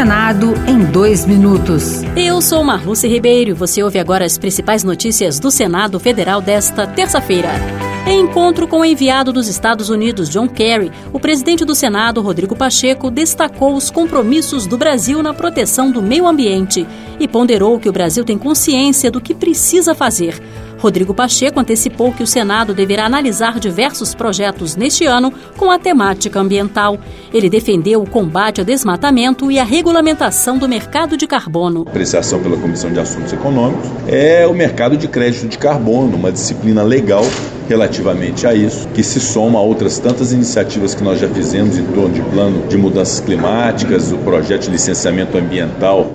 Senado em dois minutos. Eu sou Marluce Ribeiro você ouve agora as principais notícias do Senado Federal desta terça-feira. Em encontro com o enviado dos Estados Unidos, John Kerry, o presidente do Senado, Rodrigo Pacheco, destacou os compromissos do Brasil na proteção do meio ambiente e ponderou que o Brasil tem consciência do que precisa fazer. Rodrigo Pacheco antecipou que o Senado deverá analisar diversos projetos neste ano com a temática ambiental. Ele defendeu o combate ao desmatamento e a regulamentação do mercado de carbono. Apreciação pela Comissão de Assuntos Econômicos é o mercado de crédito de carbono, uma disciplina legal relativamente a isso, que se soma a outras tantas iniciativas que nós já fizemos em torno de plano de mudanças climáticas, o projeto de licenciamento ambiental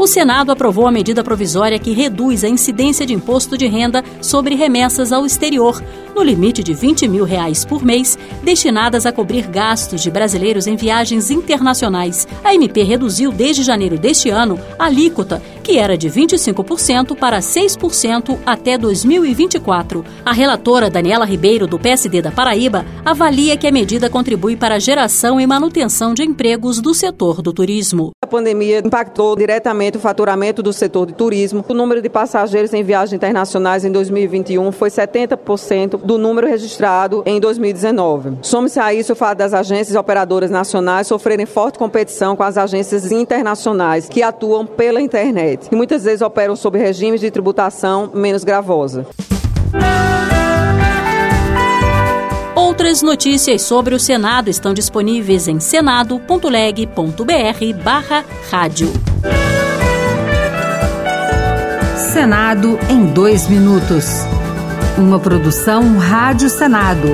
o Senado aprovou a medida provisória que reduz a incidência de imposto de renda sobre remessas ao exterior, no limite de 20 mil reais por mês, destinadas a cobrir gastos de brasileiros em viagens internacionais. A MP reduziu desde janeiro deste ano a alíquota, que era de 25% para 6% até 2024. A relatora Daniela Ribeiro, do PSD da Paraíba, avalia que a medida contribui para a geração e manutenção de empregos do setor do turismo. Pandemia impactou diretamente o faturamento do setor de turismo. O número de passageiros em viagens internacionais em 2021 foi 70% do número registrado em 2019. Some-se a isso o fato das agências operadoras nacionais sofrerem forte competição com as agências internacionais que atuam pela internet e muitas vezes operam sob regimes de tributação menos gravosa. Outras notícias sobre o Senado estão disponíveis em senado.leg.br barra rádio. Senado em dois minutos. Uma produção Rádio Senado.